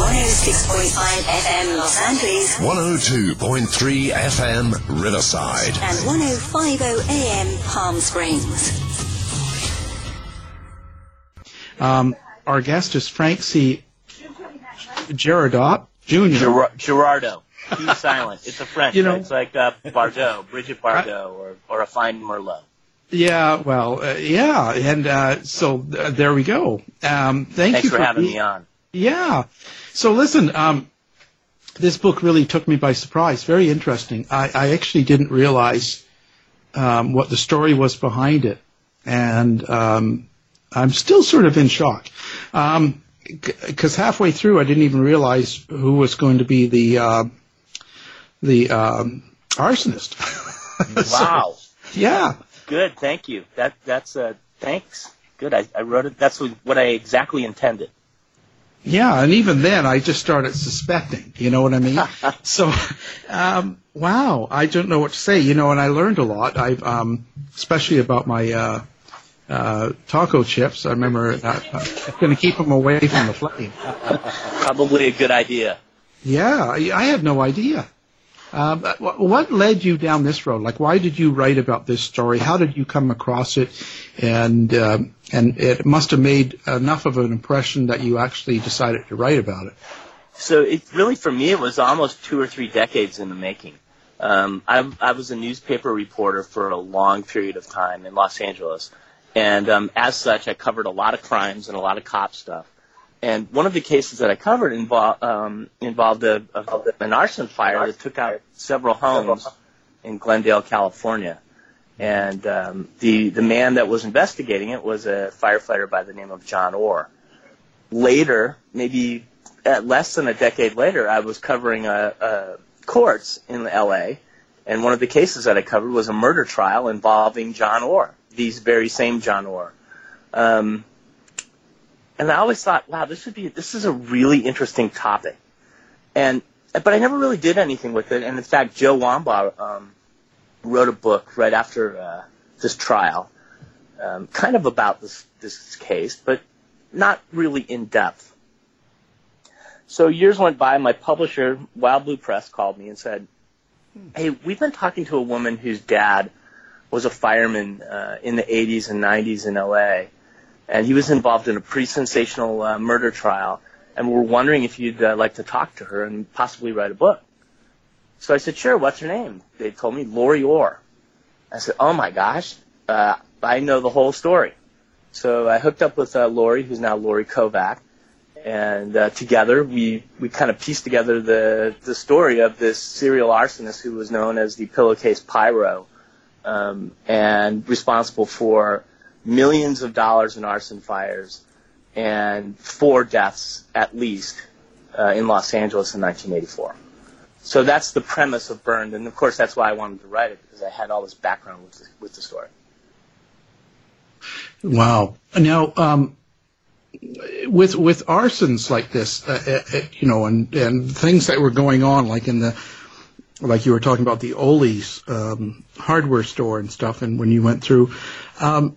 Heard on KCAA 106.5 FM Los Angeles 102.3 FM Riverside. and 1050 AM Palm Springs. Um, our guest is Frank C. Girardot Jr. Ger- Gerardo. Too silent. It's a French. You know- it's like uh, Bardot, Brigitte Bardot, or or a fine Merlot. Yeah, well, uh, yeah, and uh, so uh, there we go. Um, thank Thanks you for having me on. Yeah. So listen, um, this book really took me by surprise. Very interesting. I, I actually didn't realize um, what the story was behind it, and um, I'm still sort of in shock. Because halfway through, I didn't even realize who was going to be the uh, the um, arsonist. So, Wow. yeah. Good. Thank you. That that's uh thanks. Good. I, I wrote it. That's what I exactly intended. Yeah, and even then, I just started suspecting. You know what I mean? so, um, wow, I don't know what to say. You know, and I learned a lot. I, um, especially about my uh, uh, taco chips. I remember uh, I'm going to keep them away from the flame. Probably a good idea. Yeah, I, I had no idea. Um, what, led you down this road? Like, why did you write about this story? How did you come across it? And um, and it must have made enough of an impression that you actually decided to write about it. So it really, for me, it was almost two or three decades in the making. Um, I, I was a newspaper reporter for a long period of time in Los Angeles, and um, as such, I covered a lot of crimes and a lot of cop stuff. And one of the cases that I covered involved um, involved a, a, an arson fire that took out several homes in Glendale, California. And um, the the man that was investigating it was a firefighter by the name of John Orr. Later, maybe less than a decade later, I was covering a, a courts in L.A. And one of the cases that I covered was a murder trial involving John Orr, these very same John Orr. Um, and I always thought, wow, this would be this is a really interesting topic, and but I never really did anything with it. And in fact, Joe Wambaugh um, wrote a book right after uh, this trial, um, kind of about this this case, but not really in depth. So years went by. My publisher, Wild Blue Press, called me and said, Hey, we've been talking to a woman whose dad was a fireman uh, in the 80s and 90s in LA, and he was involved in a pretty sensational uh, murder trial. And we're wondering if you'd uh, like to talk to her and possibly write a book. So I said, sure. What's her name? They told me Lori Orr. I said, oh my gosh, uh, I know the whole story. So I hooked up with uh, Lori, who's now Lori Kovac, and uh, together we we kind of pieced together the the story of this serial arsonist who was known as the pillowcase pyro, um, and responsible for millions of dollars in arson fires and four deaths at least uh, in Los Angeles in 1984. So that's the premise of Burned, and of course that's why I wanted to write it because I had all this background with the, with the story. Wow. Now, um, with with arsons like this, uh, uh, uh, you know, and and things that were going on, like in the, like you were talking about the Ole's um, hardware store and stuff, and when you went through, um,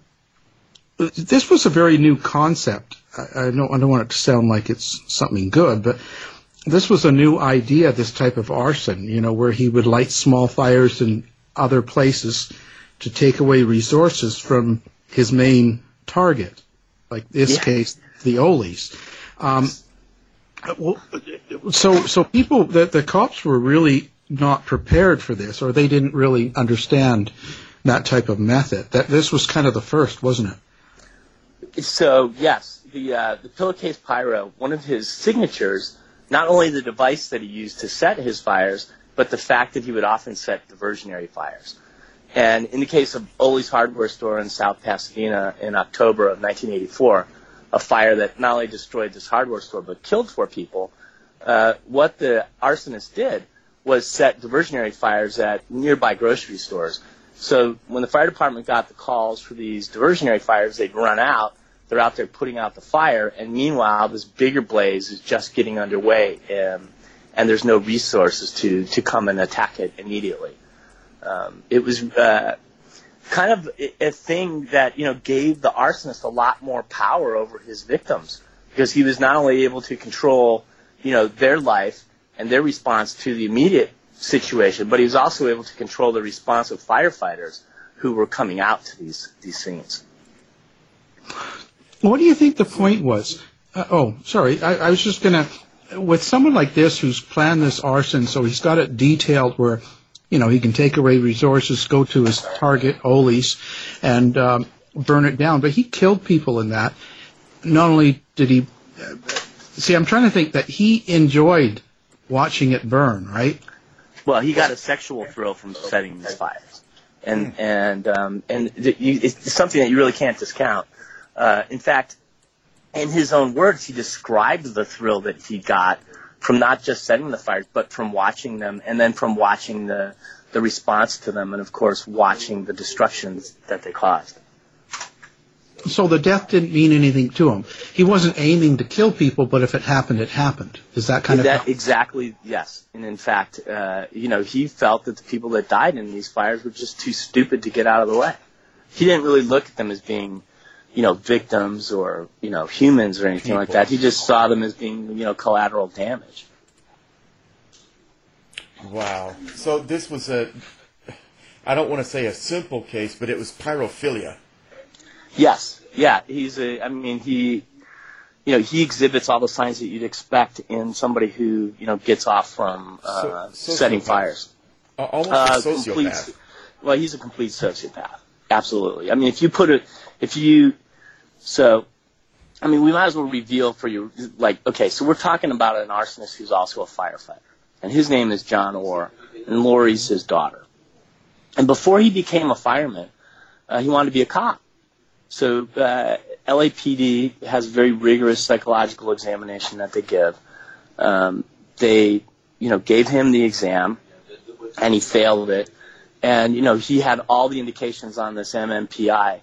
this was a very new concept. I, I don't I don't want it to sound like it's something good, but this was a new idea. This type of arson, you know, where he would light small fires in other places to take away resources from his main target, like this yeah. case, the Ole's. Um, well, so so people the the cops were really not prepared for this, or they didn't really understand that type of method. That this was kind of the first, wasn't it? So yes, the uh, the pillowcase pyro, one of his signatures, not only the device that he used to set his fires, but the fact that he would often set diversionary fires. And in the case of Ole's hardware store in South Pasadena in October of 1984, a fire that not only destroyed this hardware store but killed four people, uh, what the arsonist did was set diversionary fires at nearby grocery stores. So when the fire department got the calls for these diversionary fires, they'd run out. They're out there putting out the fire, and meanwhile, this bigger blaze is just getting underway, and, and there's no resources to, to come and attack it immediately. Um, it was uh, kind of a thing that you know gave the arsonist a lot more power over his victims because he was not only able to control you know their life and their response to the immediate situation, but he was also able to control the response of firefighters who were coming out to these these scenes. What do you think the point was? Uh, oh, sorry, I, I was just gonna. With someone like this who's planned this arson, so he's got it detailed where you know, he can take away resources, go to his target, Ole's, and um, burn it down. But he killed people in that. Not only did he, see, I'm trying to think that he enjoyed watching it burn, right? Well, he got a sexual thrill from setting these fires, and and um, and it's something that you really can't discount. Uh, in fact, in his own words, he described the thrill that he got from not just setting the fires, but from watching them, and then from watching the the response to them, and of course watching the destructions that they caused. So the death didn't mean anything to him. He wasn't aiming to kill people, but if it happened, it happened. Is that kind that, of exactly? Yes. And in fact, uh, you know, he felt that the people that died in these fires were just too stupid to get out of the way. He didn't really look at them as being you know, victims or, you know, humans or anything People. like that. He just saw them as being, you know, collateral damage. Wow. So this was a, I don't want to say a simple case, but it was pyrophilia. Yes. Yeah. He's a, I mean, he, you know, he exhibits all the signs that you'd expect in somebody who, you know, gets off from uh, so, setting fires. Almost uh, a sociopath. Complete, well, he's a complete sociopath. Absolutely. I mean, if you put it, if you so, I mean, we might as well reveal for you, like, okay, so we're talking about an arsonist who's also a firefighter. And his name is John Orr, and Lori's his daughter. And before he became a fireman, uh, he wanted to be a cop. So uh, LAPD has a very rigorous psychological examination that they give. Um, they, you know, gave him the exam, and he failed it. And you know, he had all the indications on this MMPI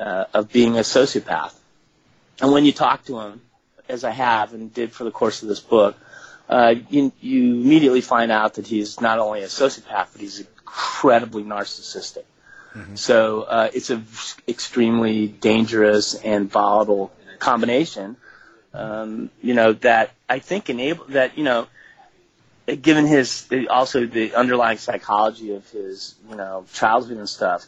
uh, of being a sociopath. And when you talk to him, as I have and did for the course of this book, uh, you, you immediately find out that he's not only a sociopath, but he's incredibly narcissistic. Mm-hmm. So uh, it's an extremely dangerous and volatile combination. Um, you know that I think enable that you know given his also the underlying psychology of his you know childhood and stuff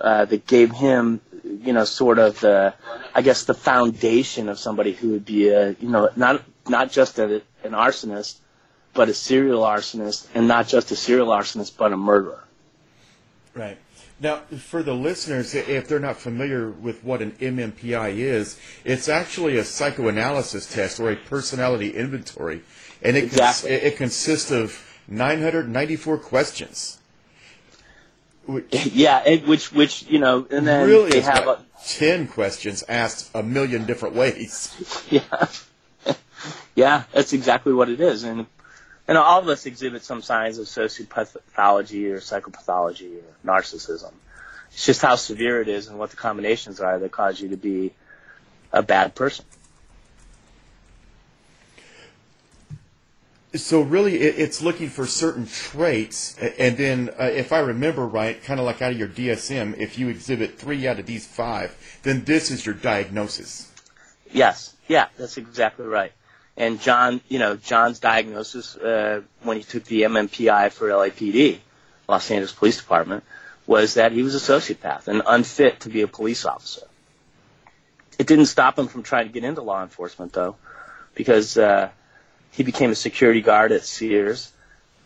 uh, that gave him you know sort of the I guess the foundation of somebody who would be a you know not not just a, an arsonist but a serial arsonist and not just a serial arsonist but a murderer. Right. Now, for the listeners, if they're not familiar with what an MMPI is, it's actually a psychoanalysis test or a personality inventory, and it exactly. cons- it consists of 994 questions. Yeah, it, which which you know, and then really they have a, ten questions asked a million different ways. Yeah, yeah, that's exactly what it is, and and all of us exhibit some signs of sociopathology or psychopathology or narcissism. It's just how severe it is and what the combinations are that cause you to be a bad person. So really, it's looking for certain traits, and then, uh, if I remember right, kind of like out of your DSM, if you exhibit three out of these five, then this is your diagnosis. Yes, yeah, that's exactly right. And John, you know, John's diagnosis uh, when he took the MMPI for LAPD, Los Angeles Police Department, was that he was a sociopath and unfit to be a police officer. It didn't stop him from trying to get into law enforcement, though, because uh, he became a security guard at Sears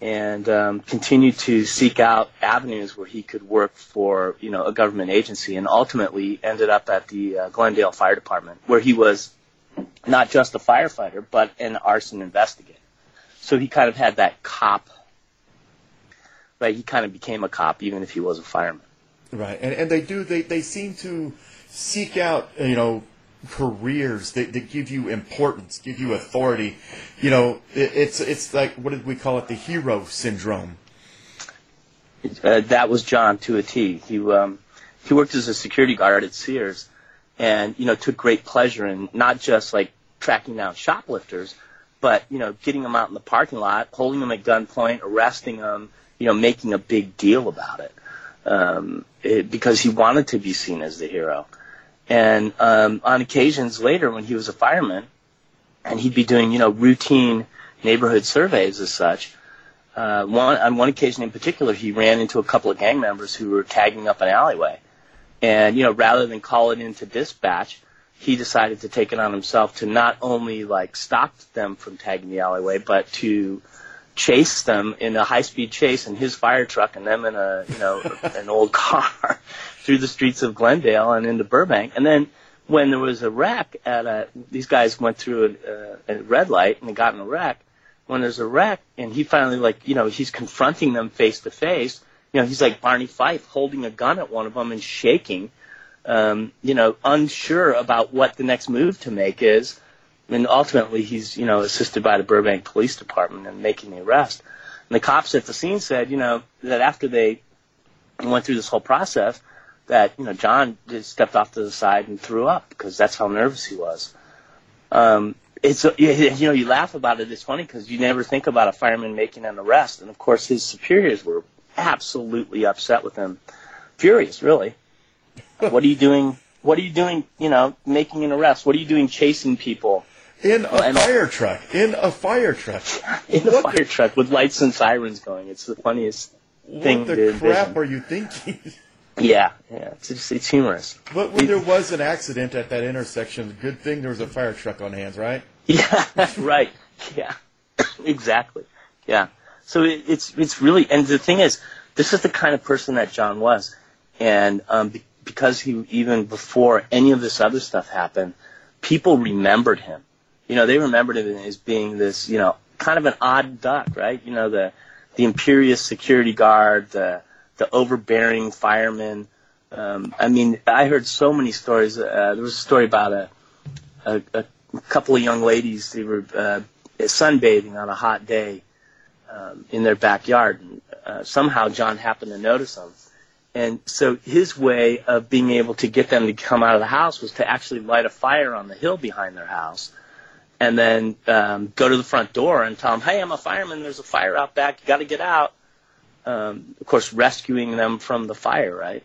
and um, continued to seek out avenues where he could work for, you know, a government agency, and ultimately ended up at the uh, Glendale Fire Department, where he was not just a firefighter, but an arson investigator. So he kind of had that cop, right? He kind of became a cop, even if he was a fireman. Right, and and they do they they seem to seek out you know careers that, that give you importance, give you authority. You know, it, it's it's like what did we call it? The hero syndrome. Uh, that was John to a T. He um, he worked as a security guard at Sears, and you know took great pleasure in not just like tracking down shoplifters, but you know getting them out in the parking lot, holding them at gunpoint, arresting them, you know making a big deal about it, um, it because he wanted to be seen as the hero. And um, on occasions later, when he was a fireman, and he'd be doing you know routine neighborhood surveys as such. Uh, one on one occasion in particular, he ran into a couple of gang members who were tagging up an alleyway and, you know, rather than call it into dispatch, he decided to take it on himself to not only like stop them from tagging the alleyway, but to chase them in a high speed chase in his fire truck and them in a, you know, an old car through the streets of Glendale and into Burbank. And then when there was a wreck at a, these guys went through a, a red light and they got in a wreck. When there's a wreck and he finally like, you know, he's confronting them face to face you know, he's like Barney Fife holding a gun at one of them and shaking, um, you know, unsure about what the next move to make is. And ultimately, he's, you know, assisted by the Burbank Police Department in making the arrest. And the cops at the scene said, you know, that after they went through this whole process, that, you know, John just stepped off to the side and threw up because that's how nervous he was. Um, it's, you know, you laugh about it. It's funny because you never think about a fireman making an arrest. And of course, his superiors were absolutely upset with him, furious, really. what are you doing? What are you doing? You know, making an arrest. What are you doing, chasing people? In a and, fire truck. In a fire truck. in a fire the, truck with lights and sirens going. It's the funniest thing. What the to crap envision. are you thinking? Yeah, yeah, it's just, it's humorous. But when there was an accident at that intersection, good thing there was a fire truck on hands, right? Yeah, right. Yeah, exactly. Yeah. So it, it's it's really and the thing is, this is the kind of person that John was, and um, be, because he even before any of this other stuff happened, people remembered him. You know, they remembered him as being this, you know, kind of an odd duck, right? You know, the the imperious security guard, the the overbearing fireman. Um, I mean, I heard so many stories. Uh, there was a story about a, a, a couple of young ladies. They were uh, sunbathing on a hot day, um, in their backyard. And, uh, somehow John happened to notice them. And so his way of being able to get them to come out of the house was to actually light a fire on the hill behind their house and then um, go to the front door and tell them, hey, I'm a fireman. There's a fire out back. You got to get out. Um, of course, rescuing them from the fire, right?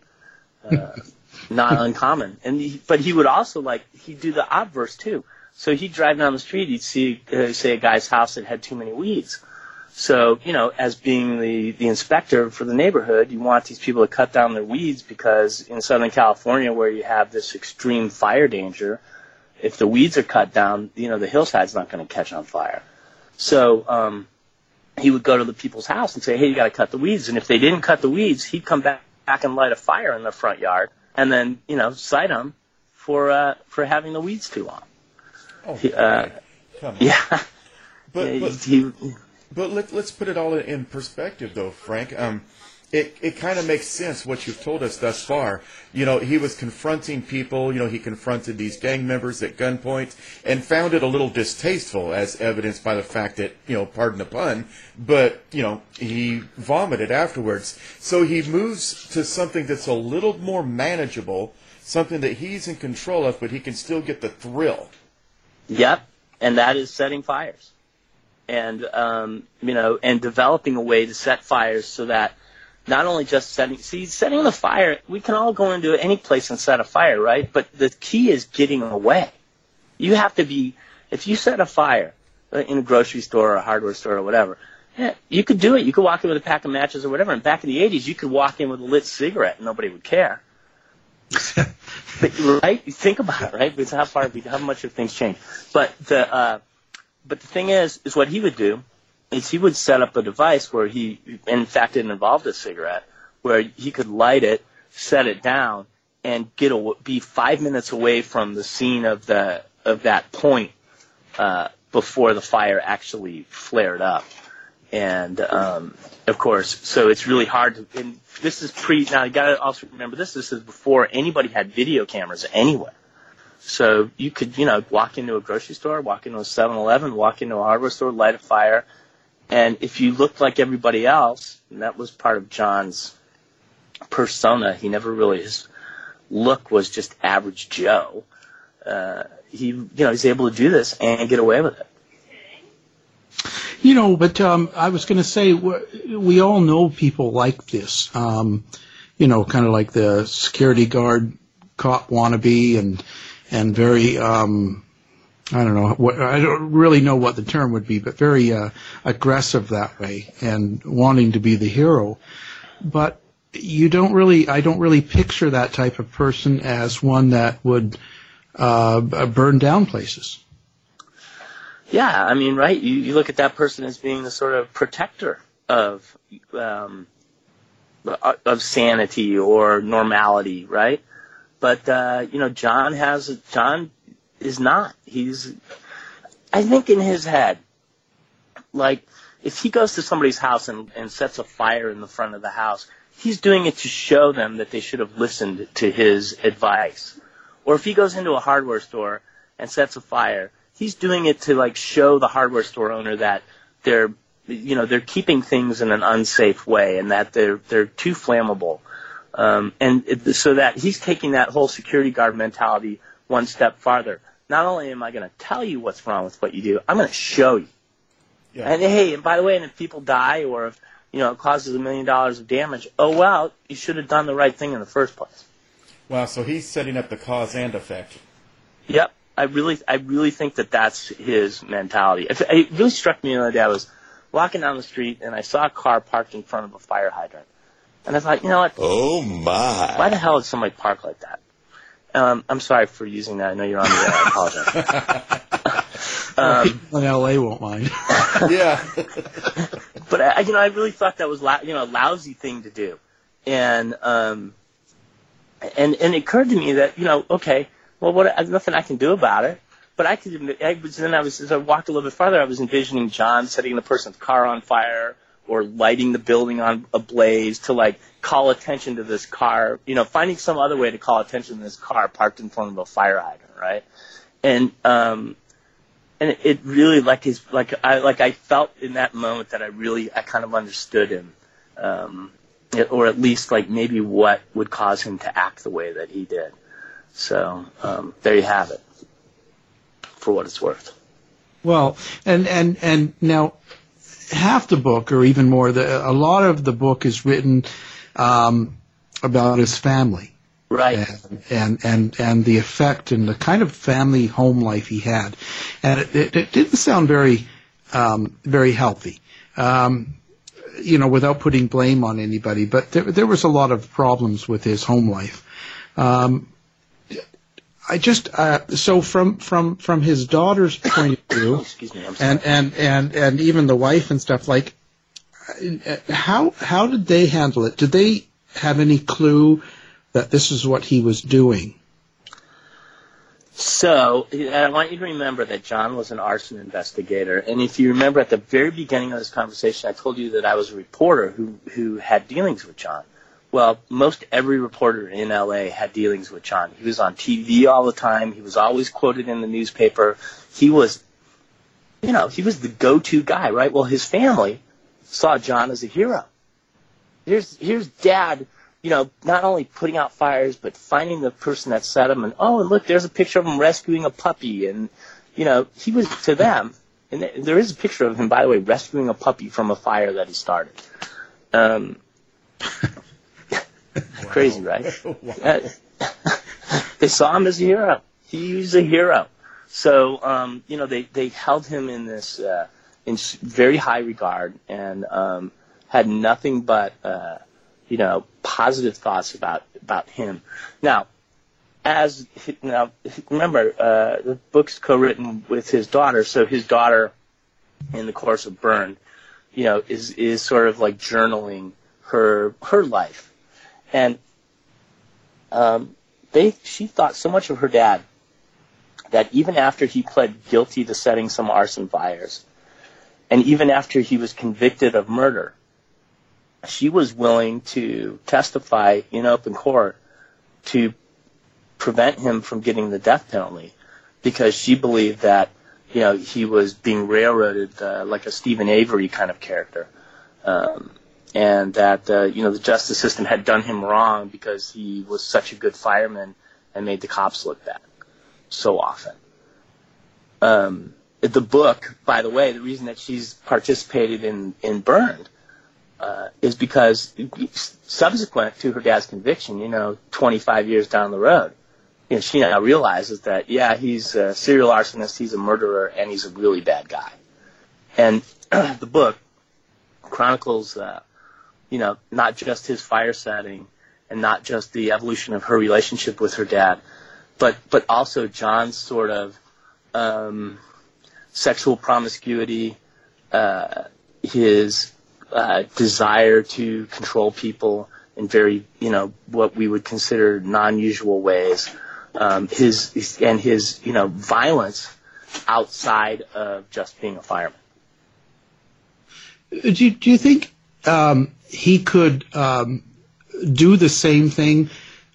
Uh, not uncommon. And he, but he would also like he'd do the obverse too. So he'd drive down the street. He'd see, uh, say, a guy's house that had too many weeds. So, you know, as being the, the inspector for the neighborhood, you want these people to cut down their weeds because in Southern California, where you have this extreme fire danger, if the weeds are cut down, you know, the hillside's not going to catch on fire. So, um, he would go to the people's house and say, hey, you got to cut the weeds. And if they didn't cut the weeds, he'd come back, back and light a fire in their front yard and then, you know, cite them for, uh, for having the weeds too long. Oh, He- uh, come on. yeah. But, Yeah, but, he- but let, let's put it all in perspective, though, Frank. Um, it it kind of makes sense what you've told us thus far. You know, he was confronting people. You know, he confronted these gang members at gunpoint and found it a little distasteful, as evidenced by the fact that you know, pardon the pun, but you know, he vomited afterwards. So he moves to something that's a little more manageable, something that he's in control of, but he can still get the thrill. Yep, and that is setting fires, and um, you know, and developing a way to set fires so that not only just setting, see, setting the fire. We can all go into any place and set a fire, right? But the key is getting away. You have to be. If you set a fire in a grocery store or a hardware store or whatever, yeah, you could do it. You could walk in with a pack of matches or whatever. And back in the '80s, you could walk in with a lit cigarette and nobody would care. But, right? Think about it, right? Because how far, how much have things changed? But the, uh, but the thing is, is what he would do is he would set up a device where he, in fact, it involved a cigarette, where he could light it, set it down, and get a, be five minutes away from the scene of the of that point uh, before the fire actually flared up. And um, of course, so it's really hard to. And this is pre. Now you got to also remember this. This is before anybody had video cameras anywhere. So you could, you know, walk into a grocery store, walk into a 7-Eleven, walk into a hardware store, light a fire, and if you looked like everybody else, and that was part of John's persona, he never really his look was just average Joe. Uh, he, you know, he's able to do this and get away with it. You know, but um, I was going to say we all know people like this. Um, you know, kind of like the security guard cop wannabe, and and very um, I don't know what I don't really know what the term would be, but very uh, aggressive that way and wanting to be the hero. But you don't really, I don't really picture that type of person as one that would uh, burn down places. Yeah, I mean, right? You, you look at that person as being the sort of protector of um, of sanity or normality, right? But uh, you know, John has John is not. He's, I think, in his head, like if he goes to somebody's house and, and sets a fire in the front of the house, he's doing it to show them that they should have listened to his advice. Or if he goes into a hardware store and sets a fire, he's doing it to like show the hardware store owner that they're you know they're keeping things in an unsafe way and that they're they're too flammable um, and it, so that he's taking that whole security guard mentality one step farther not only am i going to tell you what's wrong with what you do i'm going to show you Yeah. and hey and by the way and if people die or if you know it causes a million dollars of damage oh well you should have done the right thing in the first place Wow, so he's setting up the cause and effect. Yep, I really, I really think that that's his mentality. It, it really struck me the other day. I was walking down the street and I saw a car parked in front of a fire hydrant, and I thought, you know what? Oh my. Why the hell would somebody park like that? Um, I'm sorry for using that. I know you're on the air. I apologize. um, People in LA won't mind. yeah. but I, you know, I really thought that was la- you know a lousy thing to do, and um, and and it occurred to me that you know, okay, well, what there's nothing I can do about it. But I could. I was then I was as I walked a little bit farther, I was envisioning John setting the person's car on fire or lighting the building on ablaze to like call attention to this car. You know, finding some other way to call attention to this car parked in front of a fire hydrant, right? And um, and it really like his like I like I felt in that moment that I really I kind of understood him, um, or at least like maybe what would cause him to act the way that he did. So um, there you have it, for what it's worth. Well, and and and now half the book, or even more, the, a lot of the book is written um, about his family Right. and, and and and the effect and the kind of family home life he had, and it, it, it didn't sound very um, very healthy. Um, you know, without putting blame on anybody, but there, there was a lot of problems with his home life. Um, I just uh, so from from from his daughter's point of view, me, and and and and even the wife and stuff like, how how did they handle it? Did they have any clue that this is what he was doing? So I want you to remember that John was an arson investigator, and if you remember at the very beginning of this conversation, I told you that I was a reporter who who had dealings with John. Well, most every reporter in LA had dealings with John. He was on TV all the time. He was always quoted in the newspaper. He was, you know, he was the go-to guy, right? Well, his family saw John as a hero. Here's here's Dad you know, not only putting out fires, but finding the person that set them. And oh, and look, there's a picture of him rescuing a puppy. And you know, he was to them. And there is a picture of him, by the way, rescuing a puppy from a fire that he started. Um, crazy, right? They saw him as a hero. He was a hero. So um, you know, they they held him in this uh, in s- very high regard and um, had nothing but. Uh, you know, positive thoughts about about him. Now, as now, remember, uh, the book's co-written with his daughter, so his daughter, in the course of Burn, you know, is is sort of like journaling her her life, and um, they she thought so much of her dad that even after he pled guilty to setting some arson fires, and even after he was convicted of murder, she was willing to testify in open court to prevent him from getting the death penalty because she believed that you know he was being railroaded uh, like a Steven Avery kind of character, um, and that uh, you know the justice system had done him wrong because he was such a good fireman and made the cops look bad so often. Um, the book, by the way, the reason that she's participated in in Burned uh, is because subsequent to her dad's conviction, you know, 25 years down the road, you know, she now realizes that, yeah, he's a serial arsonist, he's a murderer, and he's a really bad guy. And the book chronicles, uh, you know, not just his fire setting and not just the evolution of her relationship with her dad, but, but also John's sort of um, sexual promiscuity, uh, his uh, desire to control people in very, you know, what we would consider non-usual ways. Um, his, his and his, you know, violence outside of just being a fireman. Do you, do you think um, he could um, do the same thing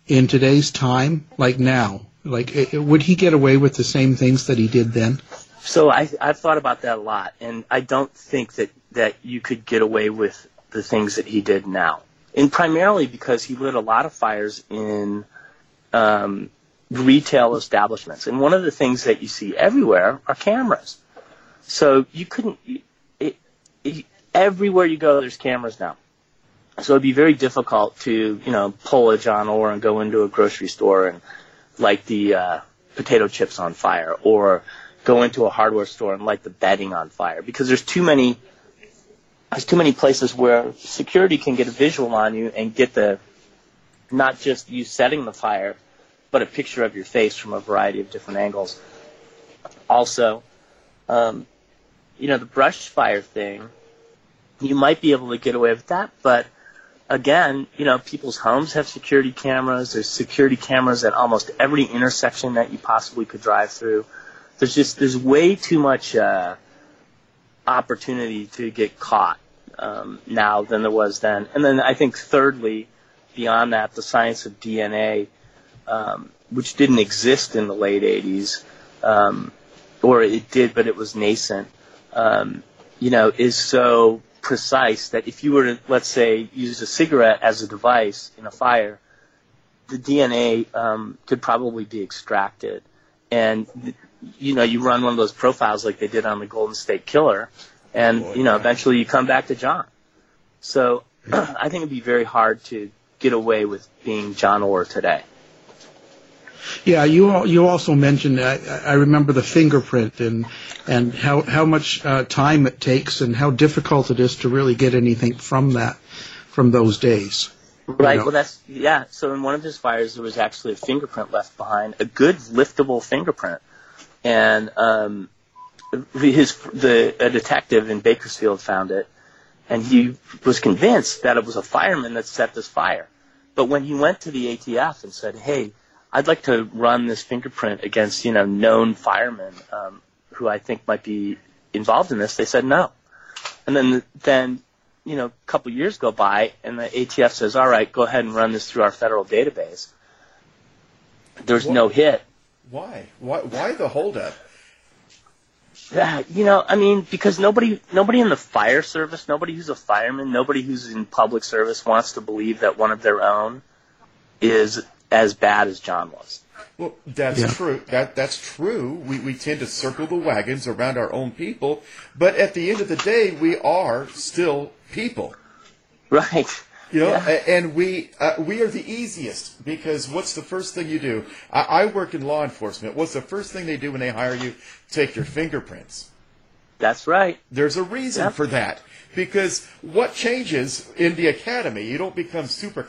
in today's time, like now? Like, eh, would he get away with the same things that he did then? So I, I've thought about that a lot, and I don't think that, that you could get away with the things that he did now. And primarily because he lit a lot of fires in um, retail establishments. And one of the things that you see everywhere are cameras. So you couldn't, it, it, everywhere you go, there's cameras now. So it'd be very difficult to, you know, pull a John Orr and go into a grocery store and light the uh, potato chips on fire, or go into a hardware store and light the bedding on fire, because there's too many there's too many places where security can get a visual on you and get the not just you setting the fire, but a picture of your face from a variety of different angles. Also, um, you know, the brush fire thing, you might be able to get away with that, but again, you know, people's homes have security cameras. There's security cameras at almost every intersection that you possibly could drive through. There's just there's way too much uh, opportunity to get caught um, now than there was then. And then I think thirdly, beyond that, the science of DNA, um, which didn't exist in the late 80s, um, or it did, but it was nascent, um, you know, is so precise that if you were to, let's say, use a cigarette as a device in a fire, the DNA um, could probably be extracted. And, you know, you run one of those profiles like they did on the Golden State Killer, and, you know, eventually you come back to John. So I think it'd be very hard to get away with being John Orr today. Yeah, you you also mentioned I, I remember the fingerprint and and how how much uh, time it takes and how difficult it is to really get anything from that from those days. Right. know. Well, that's yeah. So in one of his fires, there was actually a fingerprint left behind, a good liftable fingerprint, and um, his the a detective in Bakersfield found it, and he was convinced that it was a fireman that set this fire. But when he went to the ATF and said, "Hey, I'd like to run this fingerprint against you know known firemen um, who I think might be involved in this," they said no. And then then you know, a couple years go by, and the ATF says, "All right, go ahead and run this through our federal database." There's no hit. Why? Why? Why the holdup? Yeah, you know, I mean, because nobody, nobody in the fire service, nobody who's a fireman, nobody who's in public service wants to believe that one of their own is as bad as John was. Well, that's Yeah. true. That that's true. We we tend to circle the wagons around our own people, but at the end of the day, we are still people. Right. You know, Yeah. and we uh, we are the easiest because what's the first thing you do? I, I work in law enforcement. What's the first thing they do when they hire you? Take your fingerprints. That's right. There's a reason Yep. for that because what changes in the academy? You don't become super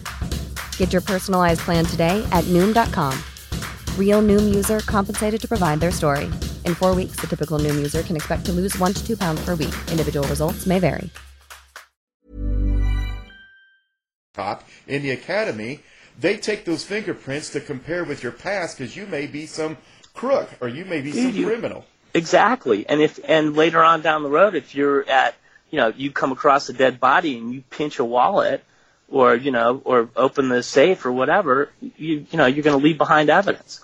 Get your personalized plan today at Noom.com. Real Noom user compensated to provide their story. In four weeks, the typical Noom user can expect to lose one to two pounds per week. Individual results may vary. top in the academy, they take those fingerprints to compare with your past because you may be some crook or you may be some You- criminal. Exactly. And if and later on down the road, if you're at, you know, you come across a dead body and you pinch a wallet, or you know, or open the safe or whatever, you you know, you're going to leave behind evidence.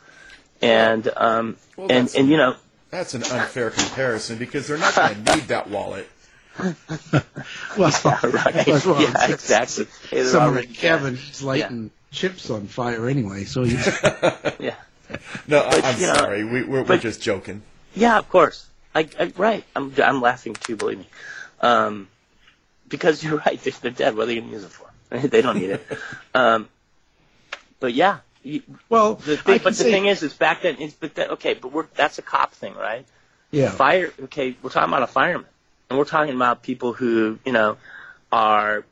And um Well, and that's- and you know, That's an unfair comparison because they're not going to need that wallet. Well, right. that's yeah, saying. exactly. Hey, Someone already like Kevin is lighting chips on fire anyway, so he's Yeah. No, I, But, I'm you know, sorry. We, we're, we're just joking. Yeah, of course. I, I right. I'm I'm laughing too. Believe me, um, because you're right. They're, they're dead. What are they going to use it for? they don't need it. Um, but yeah. You, well. the thing, but the say- thing is, is back then. It's, but that, okay, but we're that's a cop thing, right? yeah. Fire. Okay, we're talking about a fireman. and we're talking about people who you know are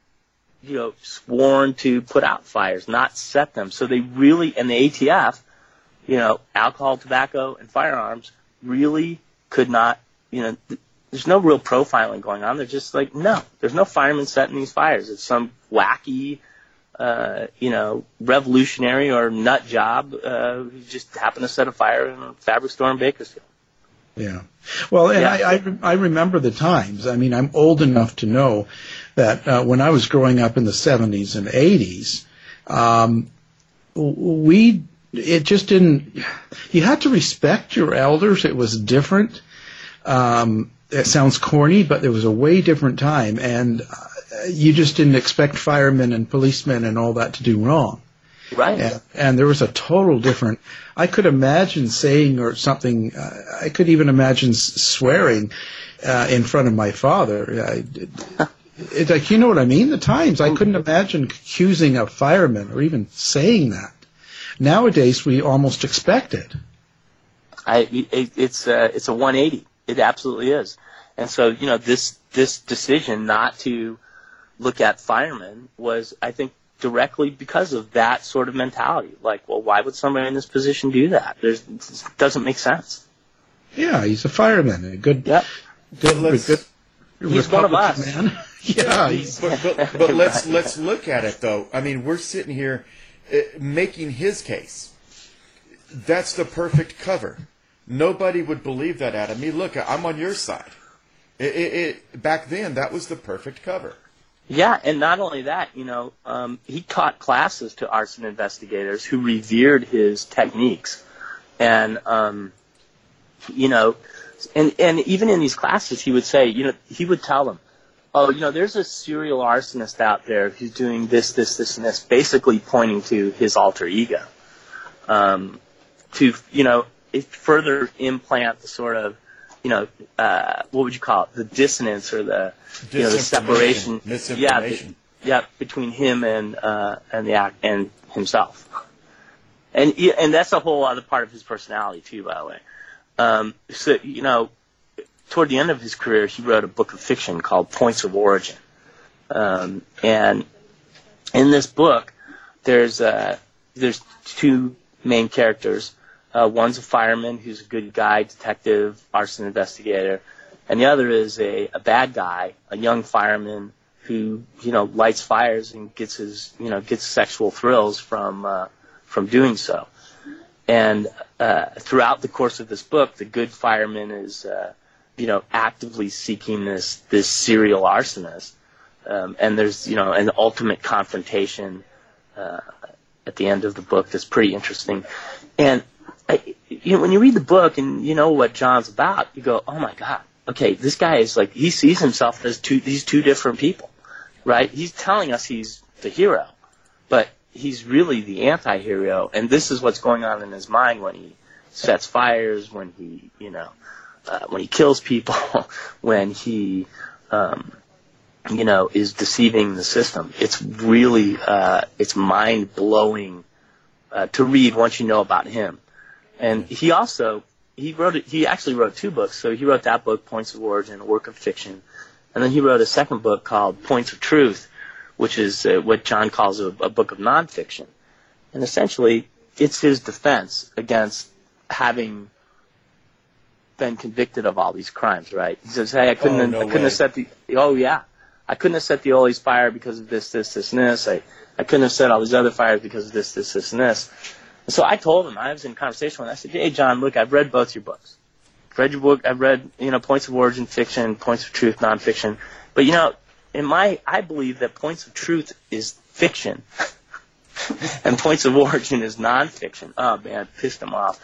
you know sworn to put out fires, not set them. So they really and the ATF, you know, alcohol, tobacco, and firearms really could not, you know. Th- there's no real profiling going on. They're just like, no, there's no firemen setting these fires. It's some wacky, uh, you know, revolutionary or nut job uh, who just happened to set a fire in a fabric store in Bakersfield. Yeah. Well, and Yeah. I, I, I remember the times. I mean, I'm old enough to know that uh, when I was growing up in the 70s and 80s, um, we, it just didn't, you had to respect your elders. It was different. Um, it sounds corny, but there was a way different time, and uh, you just didn't expect firemen and policemen and all that to do wrong. Right. And, and there was a total different. I could imagine saying or something. Uh, I could even imagine s- swearing uh, in front of my father. I, it's like you know what I mean. The times I couldn't imagine accusing a fireman or even saying that. Nowadays we almost expect it. I it, it's uh, it's a 180. It absolutely is. And so you know this this decision not to look at firemen was I think directly because of that sort of mentality. Like, well, why would somebody in this position do that? There's it doesn't make sense. Yeah, he's a fireman, a good, Yep. good, let's- good He's one of Republican us. man. yeah, he's, but, but, but let's let's look at it though. I mean, we're sitting here uh, making his case. That's the perfect cover. Nobody would believe that, Adam. Me, look, I'm on your side. It, it, it, back then, that was the perfect cover. Yeah, and not only that, you know, um, he taught classes to arson investigators who revered his techniques, and um, you know, and and even in these classes, he would say, you know, he would tell them, oh, you know, there's a serial arsonist out there who's doing this, this, this, and this, basically pointing to his alter ego, um, to you know, it further implant the sort of, you know, uh, what would you call it, the dissonance or the you know, the separation, yeah, the- yeah, between him and uh, and the act and himself, and and that's a whole other part of his personality too, by the way. Um, so you know, toward the end of his career, he wrote a book of fiction called Points of Origin, um, and in this book, there's uh, there's two main characters. Uh, one's a fireman who's a good guy, detective, arson investigator, and the other is a, a bad guy, a young fireman who you know lights fires and gets his you know gets sexual thrills from uh, from doing so. And uh, throughout the course of this book, the good fireman is uh, you know actively seeking this this serial arsonist, um, and there's you know an ultimate confrontation uh, at the end of the book that's pretty interesting. And I, you know when you read the book and you know what John's about, you go, oh my god, okay, this guy is like he sees himself as two these two different people, right? He's telling us he's the hero, but he's really the anti-hero, and this is what's going on in his mind when he sets fires, when he you know uh, when he kills people, when he um, you know is deceiving the system. It's really uh, it's mind blowing uh, to read once you know about him. And he also he wrote it, he actually wrote two books. So he wrote that book, Points of Origin, a work of fiction, and then he wrote a second book called Points of Truth, which is uh, what John calls a, a book of nonfiction. And essentially, it's his defense against having been convicted of all these crimes. Right? He says, "Hey, I couldn't, Oh, no I couldn't way. have set the oh yeah, I couldn't have set the Ole's fire because of this, this, this, and this. I I couldn't have set all these other fires because of this, this, this, and this." And so I told him, I was in conversation with him. I said, "Hey, John, look, I've read both your books. I've read your book. I've read, you know, Points of Origin fiction, Points of Truth nonfiction. But you know, in my, I believe that Points of Truth is fiction, and Points of Origin is nonfiction. Oh man, it pissed him off.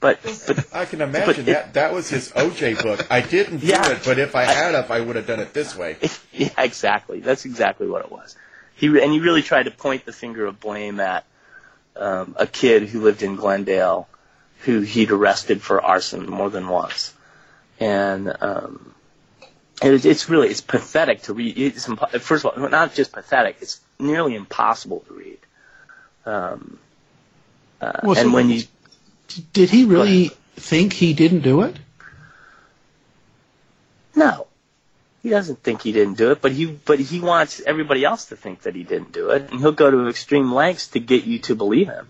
But but I can imagine it- that that was his OJ book. I didn't do Yeah. it, but if I had of, I would have done it this way. yeah, exactly. That's exactly what it was. He and he really tried to point the finger of blame at um, a kid who lived in Glendale, who he'd arrested for arson more than once, and um, it, it's really it's pathetic to read. It's impo- first of all, not just pathetic; it's nearly impossible to read. Um, uh, Well, so and when you did he really think he didn't do it? No. He doesn't think he didn't do it, but he but he wants everybody else to think that he didn't do it, and he'll go to extreme lengths to get you to believe him.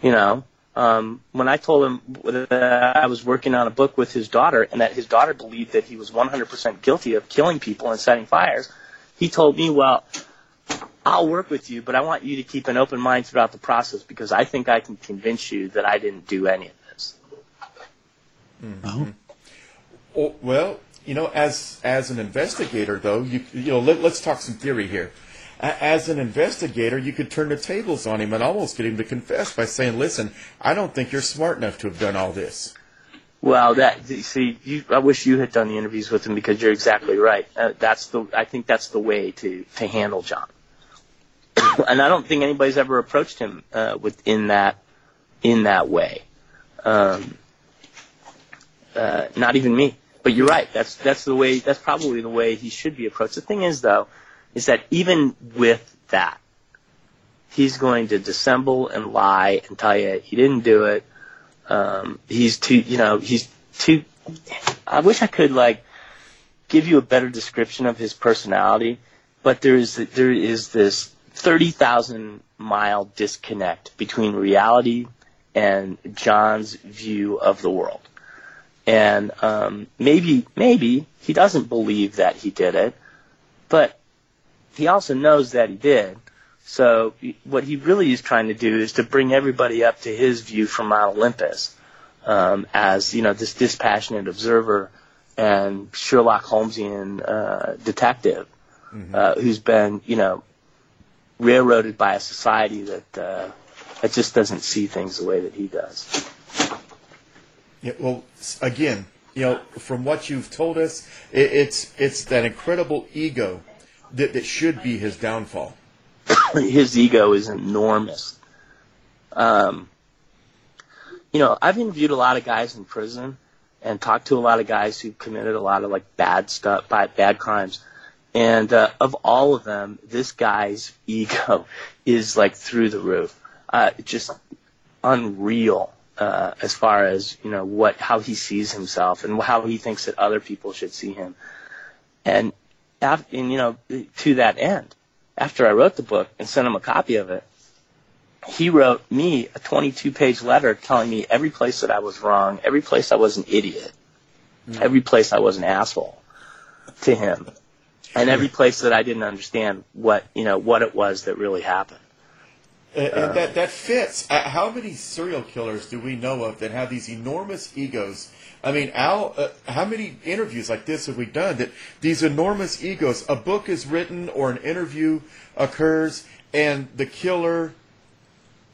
You know, um, when I told him that I was working on a book with his daughter, and that his daughter believed that he was 100% guilty of killing people and setting fires, he told me, "Well, I'll work with you, but I want you to keep an open mind throughout the process because I think I can convince you that I didn't do any of this." Oh. Oh, well, you know, as as an investigator, though, you you know, let, let's talk some theory here. As an investigator, you could turn the tables on him and almost get him to confess by saying, "Listen, I don't think you're smart enough to have done all this." Well, that see, you, I wish you had done the interviews with him because you're exactly right. Uh, that's the I think that's the way to to handle John. and I don't think anybody's ever approached him uh, within that in that way. Um, uh, not even me. But you're right. That's that's the way. That's probably the way he should be approached. The thing is, though, is that even with that, he's going to dissemble and lie and tell you he didn't do it. Um, he's too, you know, he's too. I wish I could like give you a better description of his personality, but there is there is this thirty thousand mile disconnect between reality and John's view of the world. And um, maybe maybe he doesn't believe that he did it, but he also knows that he did. So what he really is trying to do is to bring everybody up to his view from Mount Olympus um, as you know this dispassionate observer and Sherlock Holmesian uh, detective uh, who's been you know railroaded by a society that uh, that just doesn't see things the way that he does. Yeah, well, again, you know, from what you've told us, it, it's it's that incredible ego that that should be his downfall. his ego is enormous. Um, you know, I've interviewed a lot of guys in prison and talked to a lot of guys who committed a lot of like bad stuff, bad, bad crimes. And uh, of all of them, this guy's ego is like through the roof. Uh, just unreal uh, as far as you know what how he sees himself and how he thinks that other people should see him. And, af- and you know, to that end, after I wrote the book and sent him a copy of it, he wrote me a 22 page letter telling me every place that I was wrong, every place I was an idiot, every place I was an asshole to him, and every place that I didn't understand what, you know, what it was that really happened. And, and that that fits. Uh, how many serial killers do we know of that have these enormous egos? I mean, Al, uh, how many interviews like this have we done that these enormous egos? A book is written or an interview occurs, and the killer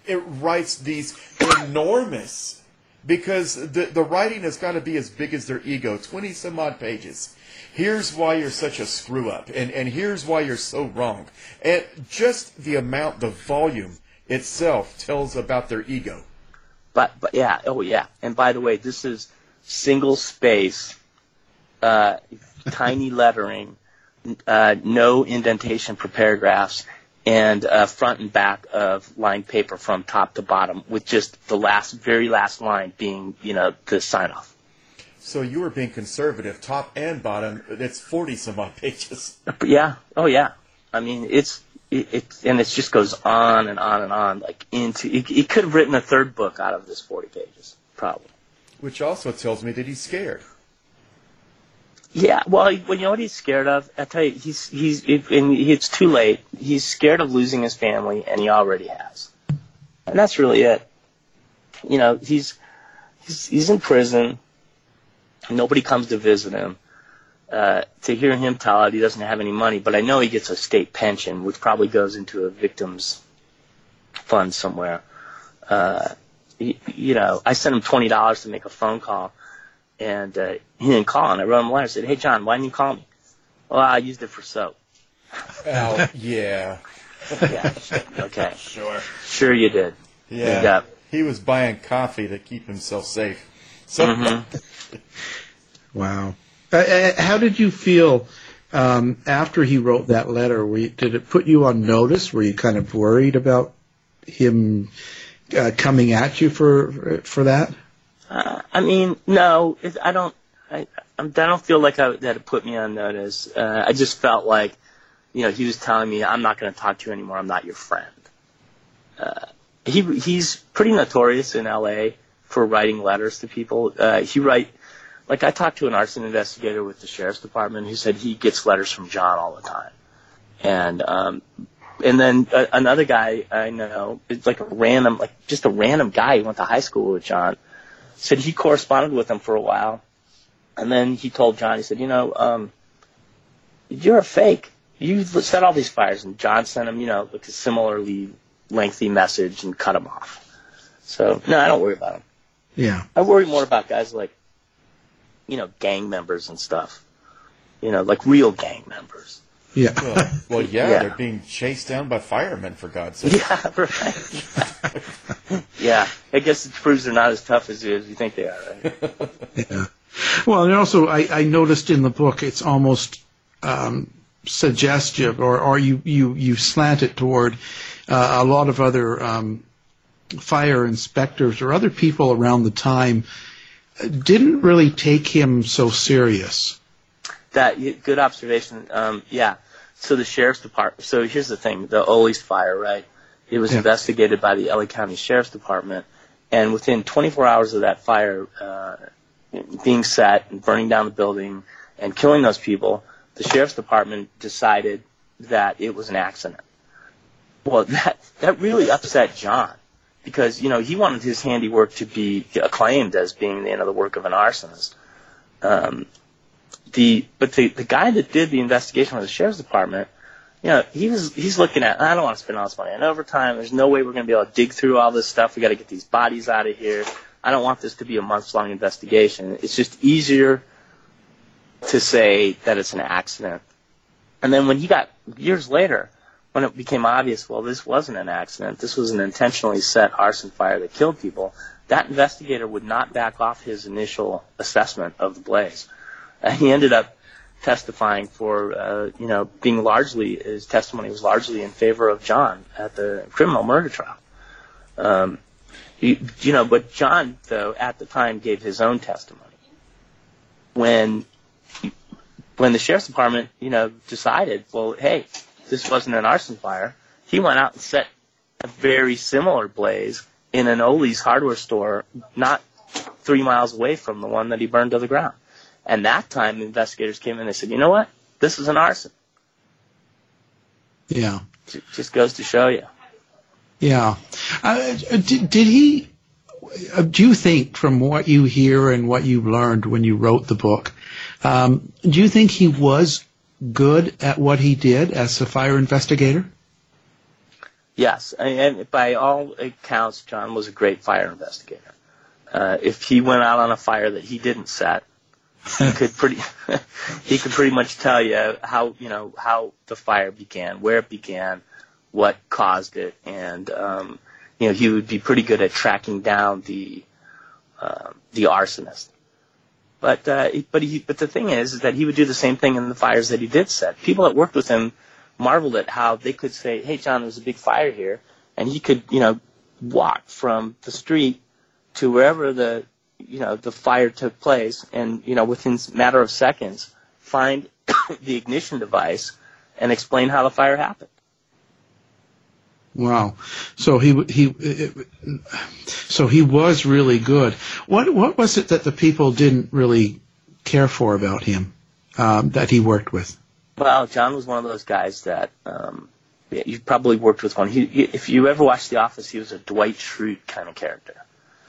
it writes these enormous because the the writing has got to be as big as their ego, twenty some odd pages. Here's why you're such a screw up, and and here's why you're so wrong, and just the amount, the volume itself tells about their ego. But but yeah, oh yeah. And by the way, this is single space, uh, tiny lettering, uh, no indentation for paragraphs, and uh, front and back of lined paper from top to bottom, with just the last, very last line being, you know, the sign off. So you were being conservative, top and bottom. It's forty some odd pages. Yeah, oh yeah. I mean, it's it, it and it just goes on and on and on, like into. he, it could have written a third book out of this forty pages, probably. Which also tells me that he's scared. Yeah, well, well, you know what he's scared of? I tell you, he's he's it, and it's too late. He's scared of losing his family, and he already has. And that's really it. You know, he's he's he's in prison. Nobody comes to visit him. Uh, to hear him tell it, he doesn't have any money, but I know he gets a state pension, which probably goes into a victim's fund somewhere. Uh, you, you know, I sent him twenty dollars to make a phone call and uh, he didn't call. And I wrote him a letter. I said, "Hey, John, why didn't you call me?" Well, I used it for soap. Al, yeah. Yeah. Okay. Sure. Sure, you did. Yeah. Yeah. He was buying coffee to keep himself safe. So, Mhm. Wow. Uh, uh, how did you feel um, after he wrote that letter? You, did it put you on notice? Were you kind of worried about him uh, coming at you for for that? Uh, I mean, no, it, I don't. I, I don't feel like I, that it put me on notice. Uh, I just felt like, you know, he was telling me, I'm not going to talk to you anymore. I'm not your friend. He, he's pretty notorious in LA for writing letters to people. He write, like I talked to an arson investigator with the sheriff's department who said he gets letters from John all the time. And, um, and then uh, another guy I know, it's like a random, like just a random guy who went to high school with John, said he corresponded with him for a while. And then he told John, he said, you know, um, you're a fake. You set all these fires. And John sent him, you know, like a similarly lengthy message and cut him off. So, no, I don't worry about him. Yeah. I worry more about guys like, you know, gang members and stuff. You know, like real gang members. Yeah. Well, well yeah, Yeah. they're being chased down by firemen for God's sake. Yeah, right. yeah, I guess it proves they're not as tough as, as you think they are, right? Yeah. Well, and also I, I noticed in the book it's almost um, suggestive, or, or you, you, you slant it toward uh, a lot of other um, fire inspectors or other people around the time uh, didn't really take him so serious. That good observation. Um, yeah. So the sheriff's department. So here's the thing: the Ole's fire, right? It was Yeah. investigated by the LA County Sheriff's Department, and within 24 hours of that fire uh, being set and burning down the building and killing those people, the sheriff's department decided that it was an accident. Well, that that really upset John because you know he wanted his handiwork to be acclaimed as being you know the work of an arsonist. Um, the but the the guy that did the investigation with the sheriff's department, you know, he was he's looking at I don't want to spend all this money on overtime. There's no way we're going to be able to dig through all this stuff. We got to get these bodies out of here. I don't want this to be a months long investigation. It's just easier to say that it's an accident. And then when he got years later, when it became obvious, well, this wasn't an accident. This was an intentionally set arson fire that killed people. That investigator would not back off his initial assessment of the blaze. And he ended up testifying for, uh, you know, being largely, his testimony was largely in favor of John at the criminal murder trial. Um, you, know, but John, though, at the time gave his own testimony. When, when the sheriff's department, you know, decided, well, hey, this wasn't an arson fire, he went out and set a very similar blaze in an Ole's hardware store not three miles away from the one that he burned to the ground. And that time, the investigators came in and they said, you know what? This is an arson. Yeah. It just goes to show you. Yeah. Uh, did, did he? Uh, do you think, from what you hear and what you learned when you wrote the book, um, do you think he was good at what he did as a fire investigator? Yes, and by all accounts, John was a great fire investigator. Uh, if he went out on a fire that he didn't set, he could pretty he could pretty much tell you how you know how the fire began, where it began, what caused it, and um, you know he would be pretty good at tracking down the uh, the arsonist. But uh, but he but the thing is, is that he would do the same thing in the fires that he did set. People that worked with him marveled at how they could say, "Hey, John, there's a big fire here," and he could you know walk from the street to wherever the you know the fire took place, and you know within a matter of seconds find the ignition device and explain how the fire happened. Wow. So he he so he was really good. What what was it that the people didn't really care for about him um, that he worked with? Well, John was one of those guys that um, you probably worked with one. He, he, if you ever watched The Office, he was a Dwight Schrute kind of character.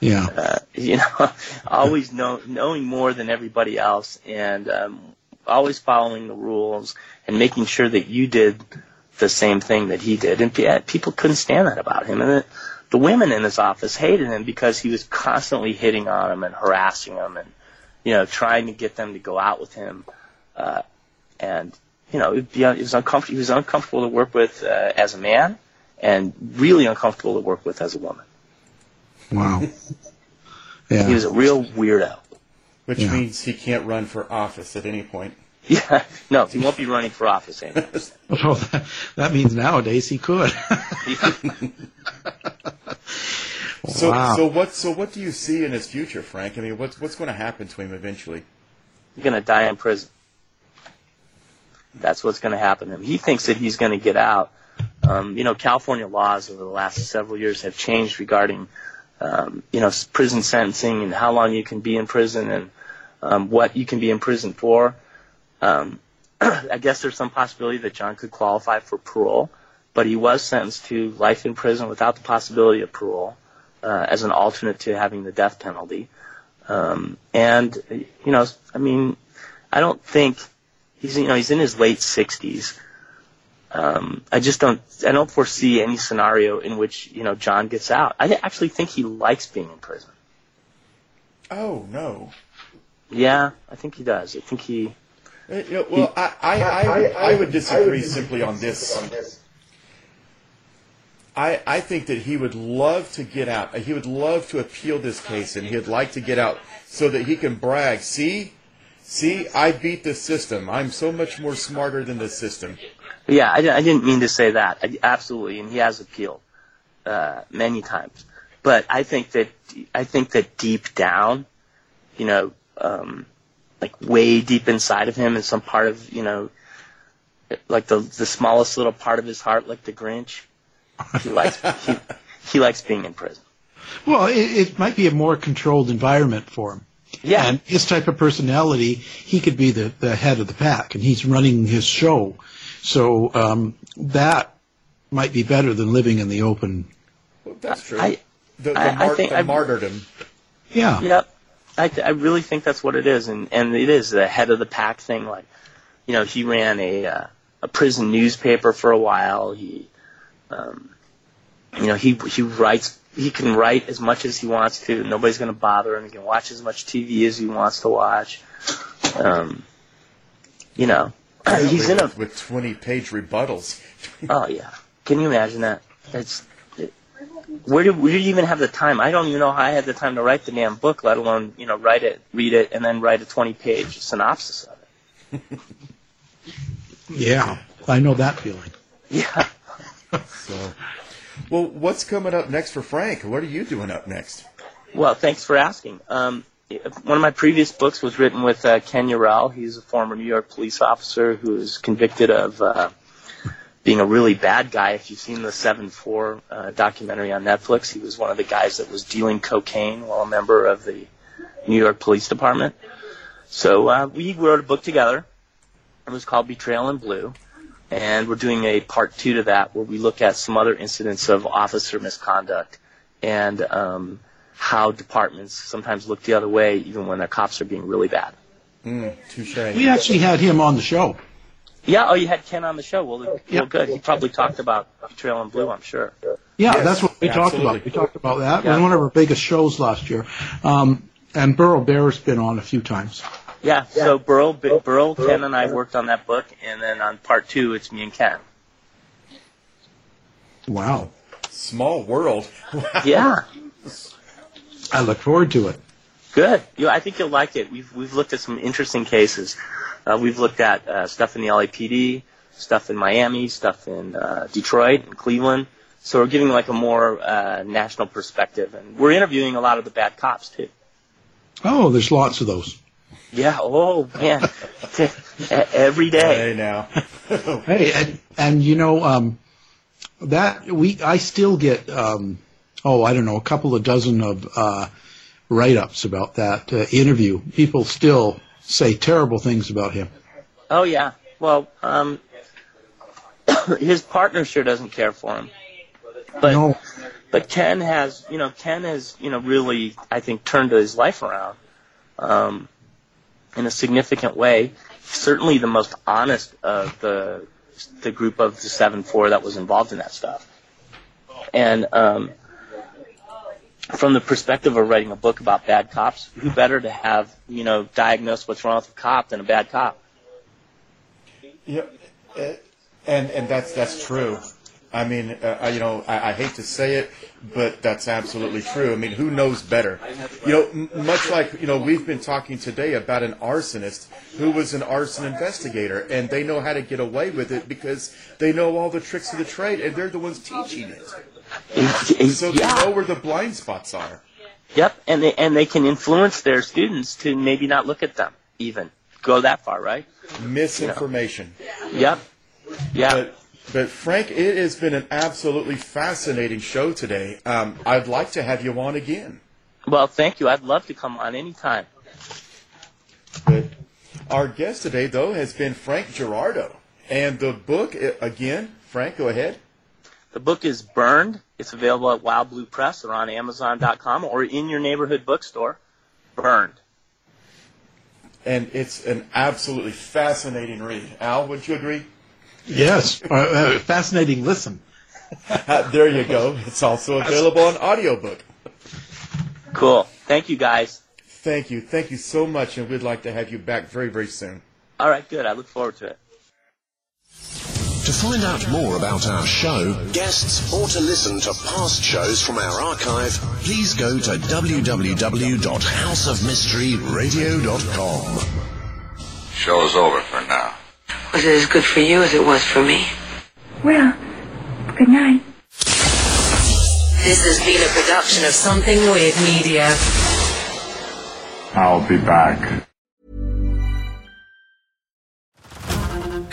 Yeah. Uh, you know, always know, knowing more than everybody else, and um, always following the rules and making sure that you did the same thing that he did. And people couldn't stand that about him. And the, the women in his office hated him because he was constantly hitting on them and harassing them, and you know, trying to get them to go out with him. Uh, and you know, it, it was uncomfortable. He was uncomfortable to work with uh, as a man, and really uncomfortable to work with as a woman. Wow. Yeah. He was a real weirdo. Which Yeah. means he can't run for office at any point. Yeah, no, he won't be running for office anymore. Well, that, that means nowadays he could. So, Wow. so what? So what do you see in his future, Frank? I mean, what's what's going to happen to him eventually? You're going to die in prison. That's what's going to happen to him. He thinks that he's going to get out. Um, you know, California laws over the last several years have changed regarding, um, you know, prison sentencing and how long you can be in prison and um, what you can be in prison for. Um, I guess there's some possibility that John could qualify for parole, but he was sentenced to life in prison without the possibility of parole uh, as an alternate to having the death penalty. Um, and you know, I mean, I don't think he's you know he's in his late 60s. Um, I just don't I don't foresee any scenario in which you know John gets out. I actually think he likes being in prison. Oh no. Yeah, I think he does. I think he. Uh, you know, well, I, I, I, I would disagree simply on this. I, I think that he would love to get out. He would love to appeal this case, and he'd like to get out so that he can brag. See, see, I beat the system. I'm so much more smarter than the system. Yeah, I, I didn't mean to say that. I, absolutely, and he has appealed uh, many times. But I think that I think that deep down, you know, um, like way deep inside of him, in some part of you know, like the the smallest little part of his heart, like the Grinch, he likes he, he likes being in prison. Well, it, it might be a more controlled environment for him. Yeah. And his type of personality, he could be the, the head of the pack, and he's running his show. So um, that might be better than living in the open. Well, that's true. I- the the, I- I think the martyrdom. Yeah. Yep. I, I really think that's what it is, and and it is the head of the pack thing. Like, you know, he ran a uh, a prison newspaper for a while. He, um, you know, he he writes. He can write as much as he wants to. Nobody's going to bother him. He can watch as much TV as he wants to watch. Um, you know, he's in a with 20 page rebuttals. Oh yeah, can you imagine that? It's it, where did where did you even have the time? I don't even know how I had the time to write the damn book, let alone you know write it, read it, and then write a twenty page synopsis of it. Yeah. I know that feeling. Yeah. So, well, what's coming up next for Frank? What are you doing up next? Well, thanks for asking. Um, one of my previous books was written with uh, Ken Eurell. He's a former New York police officer who was convicted of uh, being a really bad guy. If you've seen the Seven Four uh, documentary on Netflix, he was one of the guys that was dealing cocaine while a member of the New York Police Department. So uh, we wrote a book together. It was called Betrayal in Blue, and we're doing a part two to that where we look at some other incidents of officer misconduct and um, how departments sometimes look the other way even when their cops are being really bad. Mm, touche. We actually had him on the show. Yeah, oh, you had Ken on the show. Well, well Yep. good. He probably talked about Betrayal in Blue, I'm sure. Yeah, Yes, that's what we talked absolutely. about. We talked about that. It was one of our biggest shows last year. Um, and Burl Barer's been on a few times. Yeah, so Burl, Burl, Ken, and I worked on that book, and then on part two, it's me and Ken. Wow. Small world. Yeah, I look forward to it. good. You, I think you'll like it. We've we've looked at some interesting cases. Uh, we've looked at uh, stuff in the LAPD, stuff in Miami, stuff in uh, Detroit and Cleveland. So we're giving like a more uh, national perspective, and we're interviewing a lot of the bad cops too. Oh, there's lots of those. Yeah. Oh man, every day. Hey now. Hey, and, and you know um, that we I still get um, oh I don't know a couple of dozen of uh, write-ups about that uh, interview. People still say terrible things about him. Oh yeah. Well, um, his partner sure doesn't care for him. But no, but Ken has, you know, Ken has, you know, really, I think, turned his life around um, in a significant way. Certainly, the most honest of the the group of the seven four that was involved in that stuff. And um, from the perspective of writing a book about bad cops, who better to have, you know, diagnose what's wrong with a cop than a bad cop? Yeah, uh, and and that's that's true. I mean, uh, you know, I, I hate to say it, but that's absolutely true. I mean, who knows better? You know, m- much like you know, we've been talking today about an arsonist who was an arson investigator, and they know how to get away with it because they know all the tricks of the trade, and they're the ones teaching it. So they yeah. know where the blind spots are. Yep, and they and they can influence their students to maybe not look at them even go that far, right? Misinformation. Yep. Yeah. But, but Frank, it has been an absolutely fascinating show today. Um, I'd like to have you on again. Well, thank you. I'd love to come on anytime. But our guest today, though, has been Frank Girardi. And the book, uh, again, Frank, go ahead. The book is Burned. It's available at Wild Blue Press or on Amazon.com or in your neighborhood bookstore. Burned. And it's an absolutely fascinating read. Al, would you agree? Yes, uh, uh, fascinating listen. there you go. It's also available on audiobook. Cool. Thank you, guys. Thank you. Thank you so much, and we'd like to have you back very, very soon. All right, good. I look forward to it. To find out more about our show, guests, or to listen to past shows from our archive, please go to www.houseofmysteryradio.com. Show is over for now. Was it as good for you as it was for me? Well, good night. This has been a production of Something Weird Media. I'll be back.